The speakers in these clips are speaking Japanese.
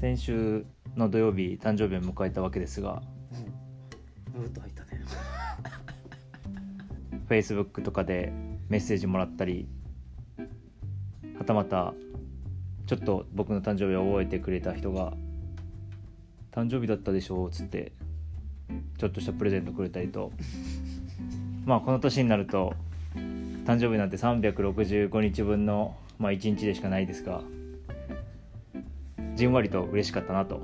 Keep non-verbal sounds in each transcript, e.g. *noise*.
先週の土曜日誕生日を迎えたわけですがうん。うーっと入ったね Facebook とかでメッセージもらったりはたまたちょっと僕の誕生日を覚えてくれた人が「誕生日だったでしょ」っつってちょっとしたプレゼントくれたりとまあこの年になると誕生日なんて365日分の、まあ、1日でしかないですがじんわりと嬉しかったなと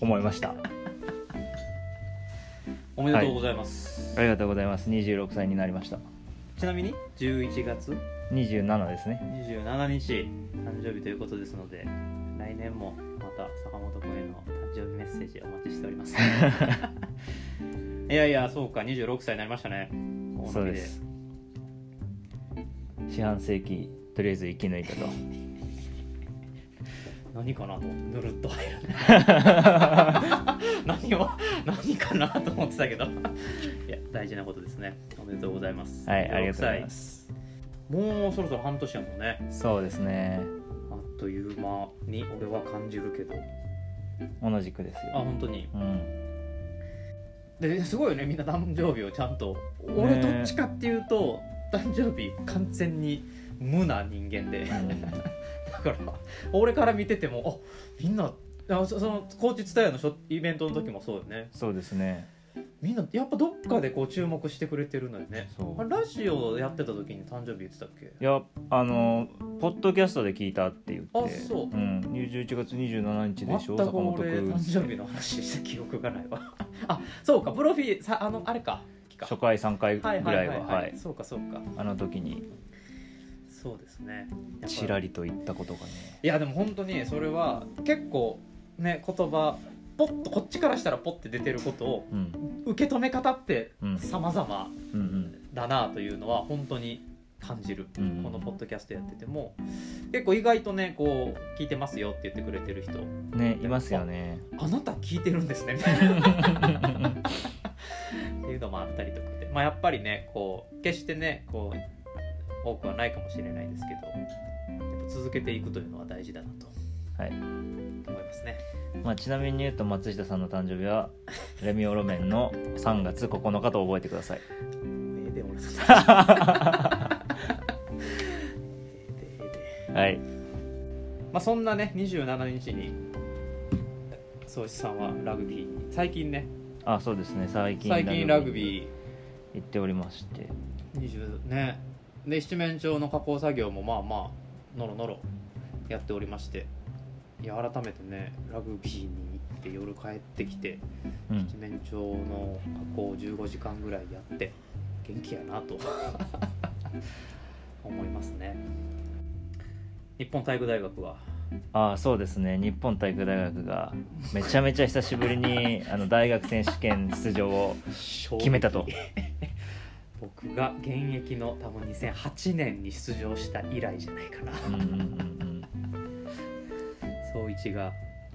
思いました。*laughs* おめでとうございます、ありがとうございます。26歳になりました。ちなみに11月？27ですね。27日誕生日ということですので来年もまた坂本君への誕生日メッセージお待ちしております。*laughs* いやいやそうか26歳になりましたね。大そう波です。四半世紀とりあえず生き抜いたと何かなとぬるっと入る。*laughs* 何を何かなと思ってたけど。いや大事なことですね。おめでとうございます。はいありがとうございま26す。歳もうそろそろ半年やもんね。そうですね。あっという間に俺は感じるけど。同じくですあよ本当に？うん。ですごいよねみんな誕生日をちゃんと。俺どっちかっていうと誕生日完全に無な人間で。だから俺から見ててもあみんなあそその高知伝えのイベントの時もそうよね。そうですね。みんなやっぱどっかでこう注目してくれてるのよね。そう。あラジオやってた時に誕生日言ってたっけ？いやあのポッドキャストで聞いたって言って。あそう。ん。11月27日でしょ全く坂本俺君誕生日の話した記憶がないわ。あそうかプロフィーさあのあれか。初回3回ぐらいははい。そうかそうか。あの時にそうですね。ちらりと言ったことがね。いやでも本当にそれは結構ね言葉ポッとこっちからしたらポッて出てることをうん。受け止め方ってうん。様々うんうん。だなというのは本当に感じる、うんこのポッドキャストやってても。結構意外とねこう聞いてますよって言ってくれてる人。ねいますよね。あなた聞いてるんですね。みたいなっていうのもあったりとかで、まあ、やっぱりねこう決してねこう多くはないかもしれないですけどやっぱ続けていくというのは大事だなとはい。思いますね。まあ、ちなみに言うと松下さんの誕生日は *laughs* レミオロメンの3月9日と覚えてください。ええで俺の誕生日ええでええではい。まあそんなね27日に宗志さんはラグビーに最近ね。あそうですね。最近最近ラグビー。行っておりまして。20ねで七面鳥の加工作業もまあまあのろのろやっておりまして。いや改めてねラグビーに行って夜帰ってきてうん。七面鳥の加工を15時間ぐらいやって元気やなと *laughs* 思いますね。日本体育大学は？あそうですね。日本体育大学がめちゃめちゃ久しぶりにあの大学選手権出場を決めたと *laughs* 僕が現役の多分2008年に出場した以来じゃないかな。うんうんうん総一が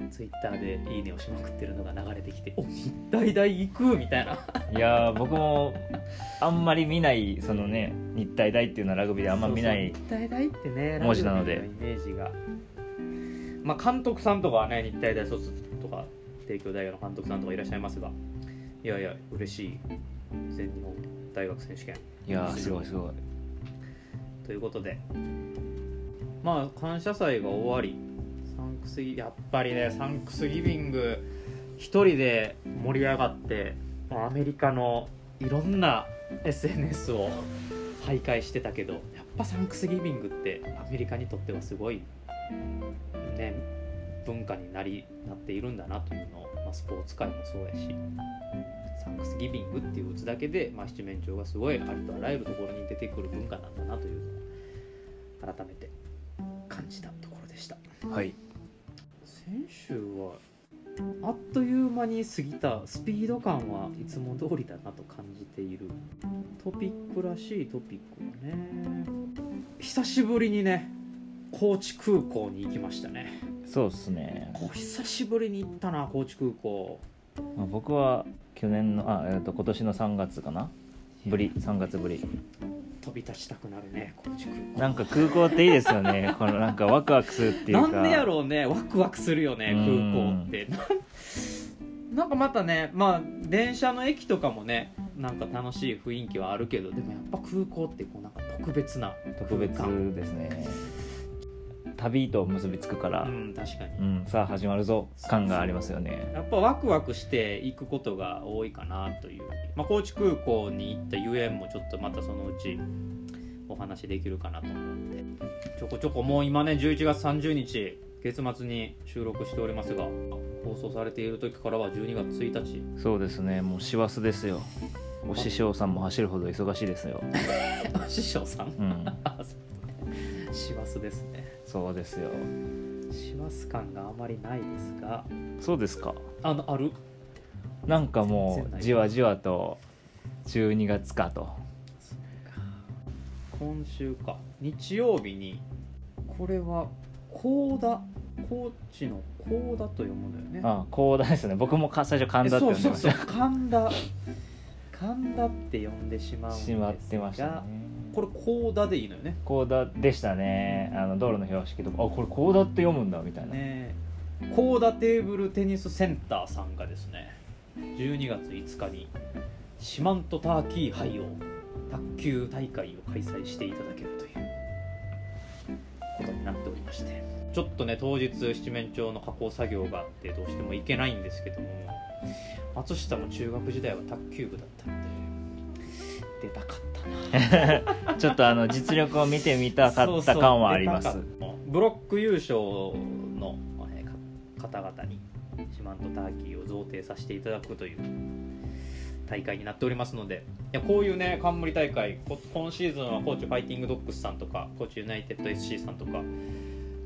ツイッターで「いいね」をしまくってるのが流れてきて「お日体大行く!」みたいな。うんいやー僕もあんまり見ないそのね日体大っていうのはラグビーであんま見ない日体大ってね文字なので。イメージが。まあ監督さんとかはね日体大卒とか帝京大学の監督さんとかいらっしゃいますが。いやいや嬉しい。全日本大学選手権。いやーすごいすごい。ということで。まあ感謝祭が終わり。サンクスギやっぱりねサンクスギビング一人で盛り上がってまあアメリカのいろんな SNS を徘徊してたけどやっぱサンクスギビングってアメリカにとってはすごいね文化になりなっているんだなというのを、まあ、スポーツ界もそうやしサンクスギビングっていう打つだけで、まあ、七面鳥がすごいありとあらゆるところに出てくる文化なんだなというのを改めて感じたところでした。はい。先週はあっという間に過ぎたスピード感はいつも通りだなと感じているトピックらしいトピックがね。久しぶりにね高知空港に行きましたね。そうっすね、お久しぶりに行ったな高知空港。まあ、僕は去年のあ、えー、と今年の3月かな？ぶり3月ぶり。飛び立ちたくなるね高知空。港なんか空港っていいですよね。*laughs* このなんかワクワクするっていうか。なんでやろうねワクワクするよねうん。空港って。なん *laughs* かまたねまあ電車の駅とかもねなんか楽しい雰囲気はあるけどでもやっぱ空港ってこうなんか特別な特別ですね旅と結びつくからう、ん確かに。うんさあ始まるぞ。感がありますよね。やっぱワクワクして行くことが多いかなという、まあ、高知空港に行ったゆえんもちょっとまたそのうちお話できるかなと思って。ちょこちょこもう今ね11月30日月末に収録しておりますが放送されている時からは12月1日。そうですね。もう師走ですよ。お師匠さんも走るほど忙しいですよ。*laughs* 師匠さん？うん *laughs* 師走ですね。そうですよ。師走感があまりないですが。そうですか。あのある。なんかもうじわじわと12月かと。今週か。日曜日にこれは高田高知の高田と読むんだよね。あこうだですね。僕もか最初神田って呼んでました。神田神田って呼んでしまうんですしまってましたがねこれ高田でいいのよね。コーダでしたね。あの道路の標識とか。あこれコーダって読むんだみたいな、ね高田テーブルテニスセンターさんがですね12月5日に四万十ターキー杯を卓球大会を開催していただけるということになっておりまして。ちょっとね当日七面鳥の加工作業があってどうしても行けないんですけども松下も中学時代は卓球部だったので出たかっ *laughs* ちょっとあの実力を見てみたかった感はあります。そうブロック優勝の方々に四万十ターキーを贈呈させていただくという大会になっておりますのでいやこういうね冠大会今シーズンは高知ファイティングドッグスさんとか高知ユナイテッド SC さんとか、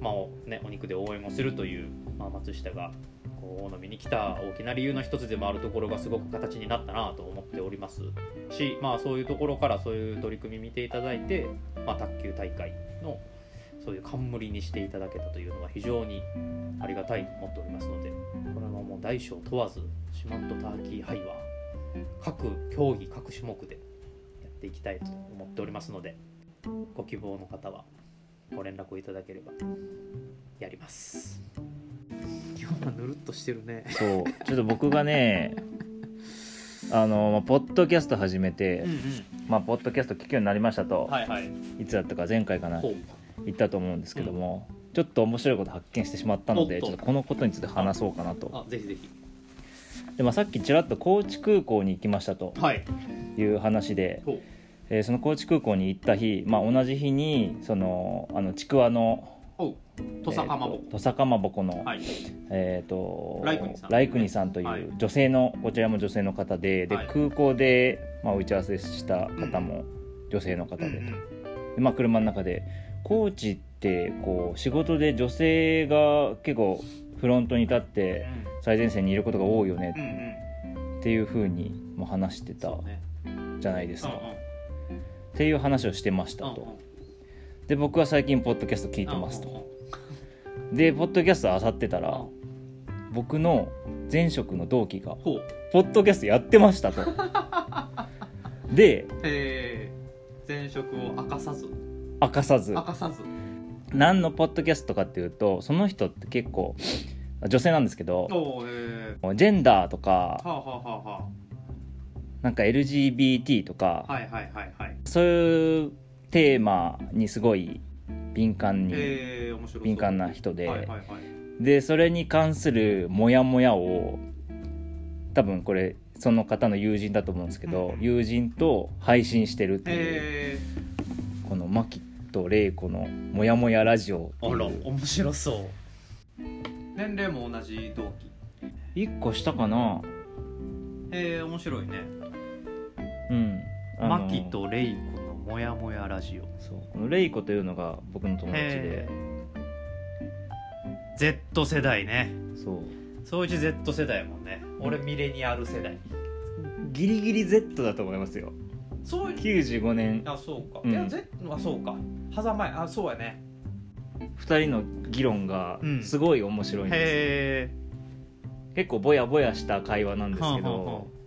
まあおね、お肉で応援をするという、まあ、松下がこう大野に来た大きな理由の一つでもあるところがすごく形になったなと思っておりますし、まあ、そういうところからそういう取り組み見ていただいて、まあ、卓球大会のそういう冠にしていただけたというのは非常にありがたいと思っておりますのでこれはもう大小問わず四万十ターキー杯は各競技各種目でやっていきたいと思っておりますのでご希望の方はご連絡をいただければやります。今日はぬるっとしてるね。そう。ちょっと僕がね *laughs* あのまあポッドキャスト始めて、うんまあ、ポッドキャスト聞くようになりましたと、はいはい。い、つだったか前回かな言ったと思うんですけども、ちょっと面白いこと発見してしまったのでちょっとこのことについて話そうかなと。あぜひぜひ。で、まあ、さっきちらっと高知空港に行きましたとはい。いう話で、ほうえーその高知空港に行った日、まあ、同じ日にそのあのちくわの土佐かまぼこ。えーと土佐かまぼこの、はい。えー、とライクニさん。といはい。う女性のこちらも女性の方でで、はい。空港で、まあ、打ち合わせした方も女性の方で,、うんうん。でまあ、車の中で高知ってこう仕事で女性が結構フロントに立って最前線にいることが多いよね。っていうふうにも話してたじゃないですか、うんうんっていう話をしてましたと。で僕は最近ポッドキャスト聞いてますと。でポッドキャストあさってたらうん。僕の前職の同期がポッドキャストやってましたと。*laughs* でえー、前職を明かさず。明かさず。明かさず。何のポッドキャストかっていうとその人って結構女性なんですけどジェンダーとー、かはあはあはあはなんか LGBT とかあはいはいはいはいそういうテーマにすごい敏感にえー、敏感な人ではいはいはい。でそれに関するモヤモヤを多分これその方の友人だと思うんですけど、うん。友人と配信してるっていう、えこのマキとレイコの「モヤモヤラジオ」あら面白そう。年齢も同じ同期。1個下かな。えー、面白いね。うんマキとレイコのモヤモヤラジオ。そうこのレイコというのが僕の友達で。へ Z 世代ね。そう。総一 Z 世代やもんね。俺ミレニアル世代。ギリギリ Z だと思いますよ。そういう。95年。あそうか、うん。いや Z はそうか。狭間や。あそうやね。2人の議論がうん。すごい面白いんですよ、へ結構ボヤボヤした会話なんですけはあはあはどもう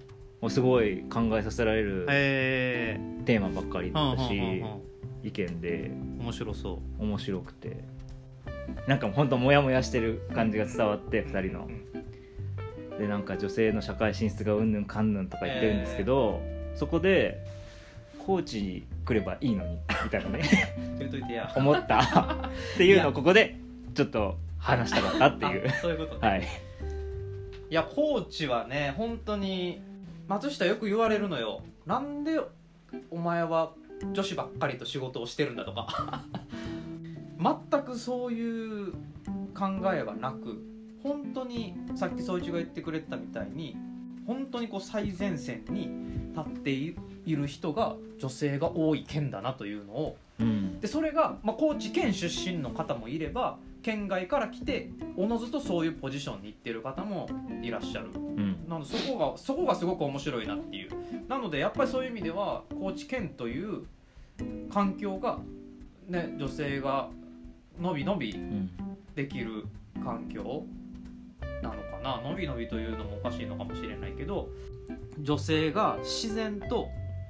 すごい考えさせられるテーマばっかりだったし、意見で面白そう。面白くて。なんか本当モヤモヤしてる感じが伝わって2人の。でなんか女性の社会進出がうんぬんかんぬんとか言ってるんですけど、そこでコーチに来ればいいのにみたいなね。*laughs* 思った。*laughs* っていうのをここでちょっと話したかったっていう。あそういうことね。はい。いやコーチはね本当に松下よく言われるのよ。なんでお前は女子ばっかりと仕事をしてるんだとか。*laughs* 全くそういう考えはなく本当にさっき総一が言ってくれてたみたいに本当にこう最前線に立っている人が女性が多い県だなというのを。うん。でそれが、まあ、高知県出身の方もいれば県外から来ておのずとそういうポジションに行ってる方もいらっしゃる。うん。なのでそこがそこがすごく面白いなっていう。なのでやっぱりそういう意味では高知県という環境が、ね、女性がのびのびうん。できる環境なのかな。のびのびというのもおかしいのかもしれないけど女性が自然と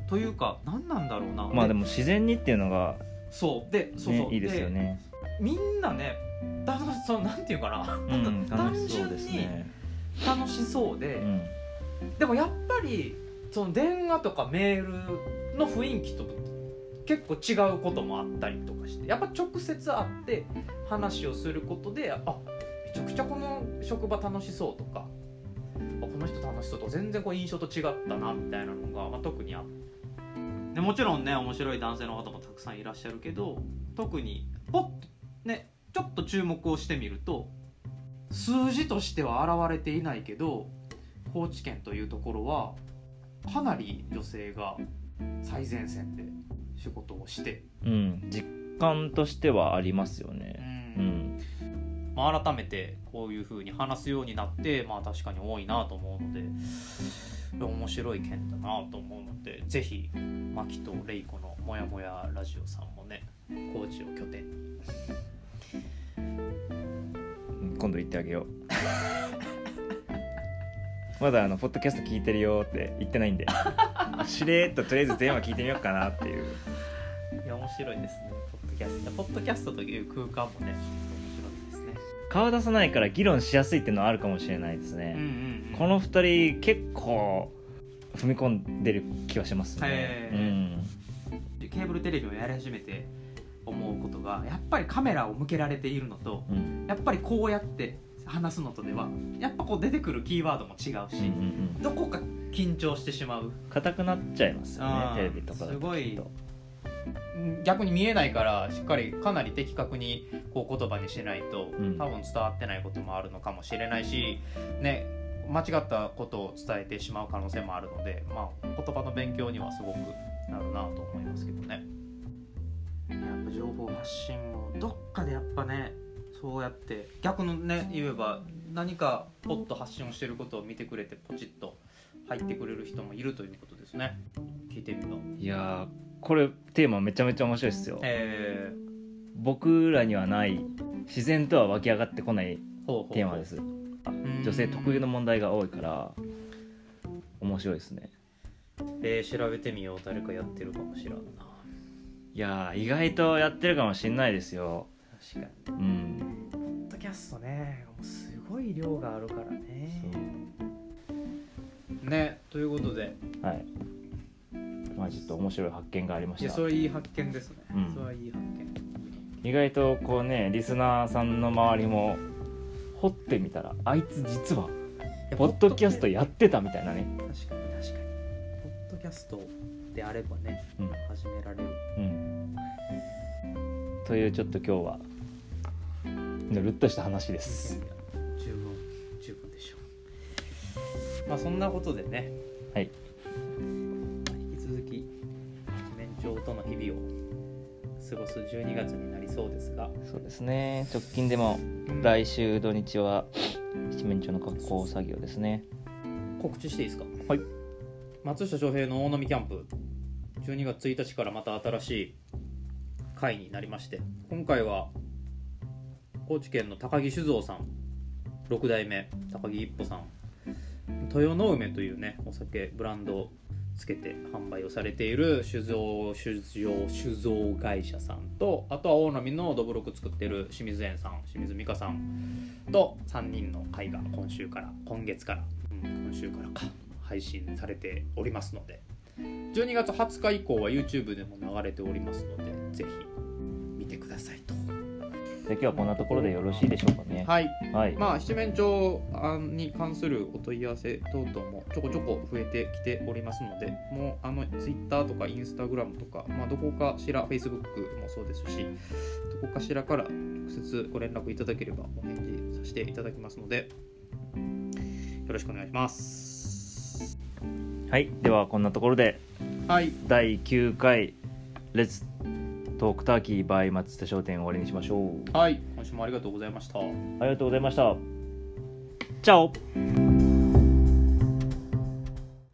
というか何なんだろうな。まあでも自然にっていうのが、そう。でそうそう、ね、いいですよねみんなねだそうなんていうかな、うん単楽しそう純にですね楽しそうで、うん。でもやっぱりその電話とかメールの雰囲気と結構違うこともあったりとかしてやっぱ直接会って話をすることであめちゃくちゃこの職場楽しそうとかあこの人楽しそうとか全然こう印象と違ったなみたいなのが、まあ、特にあって。でもちろんね面白い男性の方もたくさんいらっしゃるけど特にポッとねちょっと注目をしてみると数字としては現れていないけど高知県というところはかなり女性が最前線で仕事をして、うん、実感としてはありますよね。うん。まあ、改めてこういうふうに話すようになって、まあ、確かに多いなと思うので面白い県だなと思うのでぜひマキとレイコの「もやもやラジオ」さんもね高知を拠点に今度言ってあげよう。*laughs* まだあのポッドキャスト聞いてるよって言ってないんで。しれーっととりあえず電話聞いてみようかなっていう。いや面白いですね。ポッドキャスト。ポッドキャストという空間もね面白いですね。顔出さないから議論しやすいっていうのはあるかもしれないですね、うんうんうん。この2人結構踏み込んでる気がしますね。へーケーブルテレビをやり始めて思うことがやっぱりカメラを向けられているのとうん。うんやっぱりこうやって話すのとではやっぱこう出てくるキーワードも違うし、うんうんうん。どこか緊張してしまう。硬くなっちゃいますよねテレビとかだとすごい逆に見えないからしっかりかなり的確にこう言葉にしないと、うん。多分伝わってないこともあるのかもしれないしね間違ったことを伝えてしまう可能性もあるので、まあ、言葉の勉強にはすごくなるなと思いますけどねやっぱ情報発信もどっかでやっぱねそうやって逆のね言えば何かポッと発信をしてることを見てくれてポチッと入ってくれる人もいるということですね。聞いてみるといやーこれテーマめちゃめちゃ面白いですよ。えー僕らにはない自然とは湧き上がってこないテーマです。ん。女性特有の問題が多いから面白いですね。えー調べてみよう。誰かやってるかもしらんないやー意外とやってるかもしんないですよ。確かにうんポッドキャストねもうすごい量があるからね。ねということで。はい。まあちょっと面白い発見がありまいした。やそれいい発見ですね、うん。それはいい発見。意外とこうねリスナーさんの周りも掘ってみたらあいつ実はポッドキャストやってたみたいなね。確かに確かに。ポッドキャストであればねうん。始められる。うん。というちょっと今日はぬるっとした話です。十分十分でしょう。まあそんなことでねはい。引き続き七面鳥との日々を過ごす12月になりそうですが、そうですね。直近でも来週土日は七面鳥の格好作業ですね。告知していいですか？はい松下翔平の大飲みキャンプ12月1日からまた新しい会になりまして今回は高知県の高木酒造さん6代目高木一歩さん豊の梅というねお酒ブランドをつけて販売をされている酒造酒造酒造会社さんとあとは大波のどぶろく作ってる清水園さん清水美香さんと3人の会が今週から今月から、うん、今週からか。配信されておりますので12月20日以降は YouTube でも流れておりますのでぜひ見てくださいと。で今日はこんなところでよろしいでしょうかね。はい。はい、まあ七面鳥に関するお問い合わせ等々もちょこちょこ増えてきておりますのでもうあの Twitter とか Instagram とか、まあ、どこかしら Facebook もそうですしどこかしらから直接ご連絡いただければお返事させていただきますのでよろしくお願いしますはい、ではこんなところではい。第9回レッツトークターキー by 松下商店終わりにしましょう。はい今週もありがとうございました。ありがとうございました。チャオ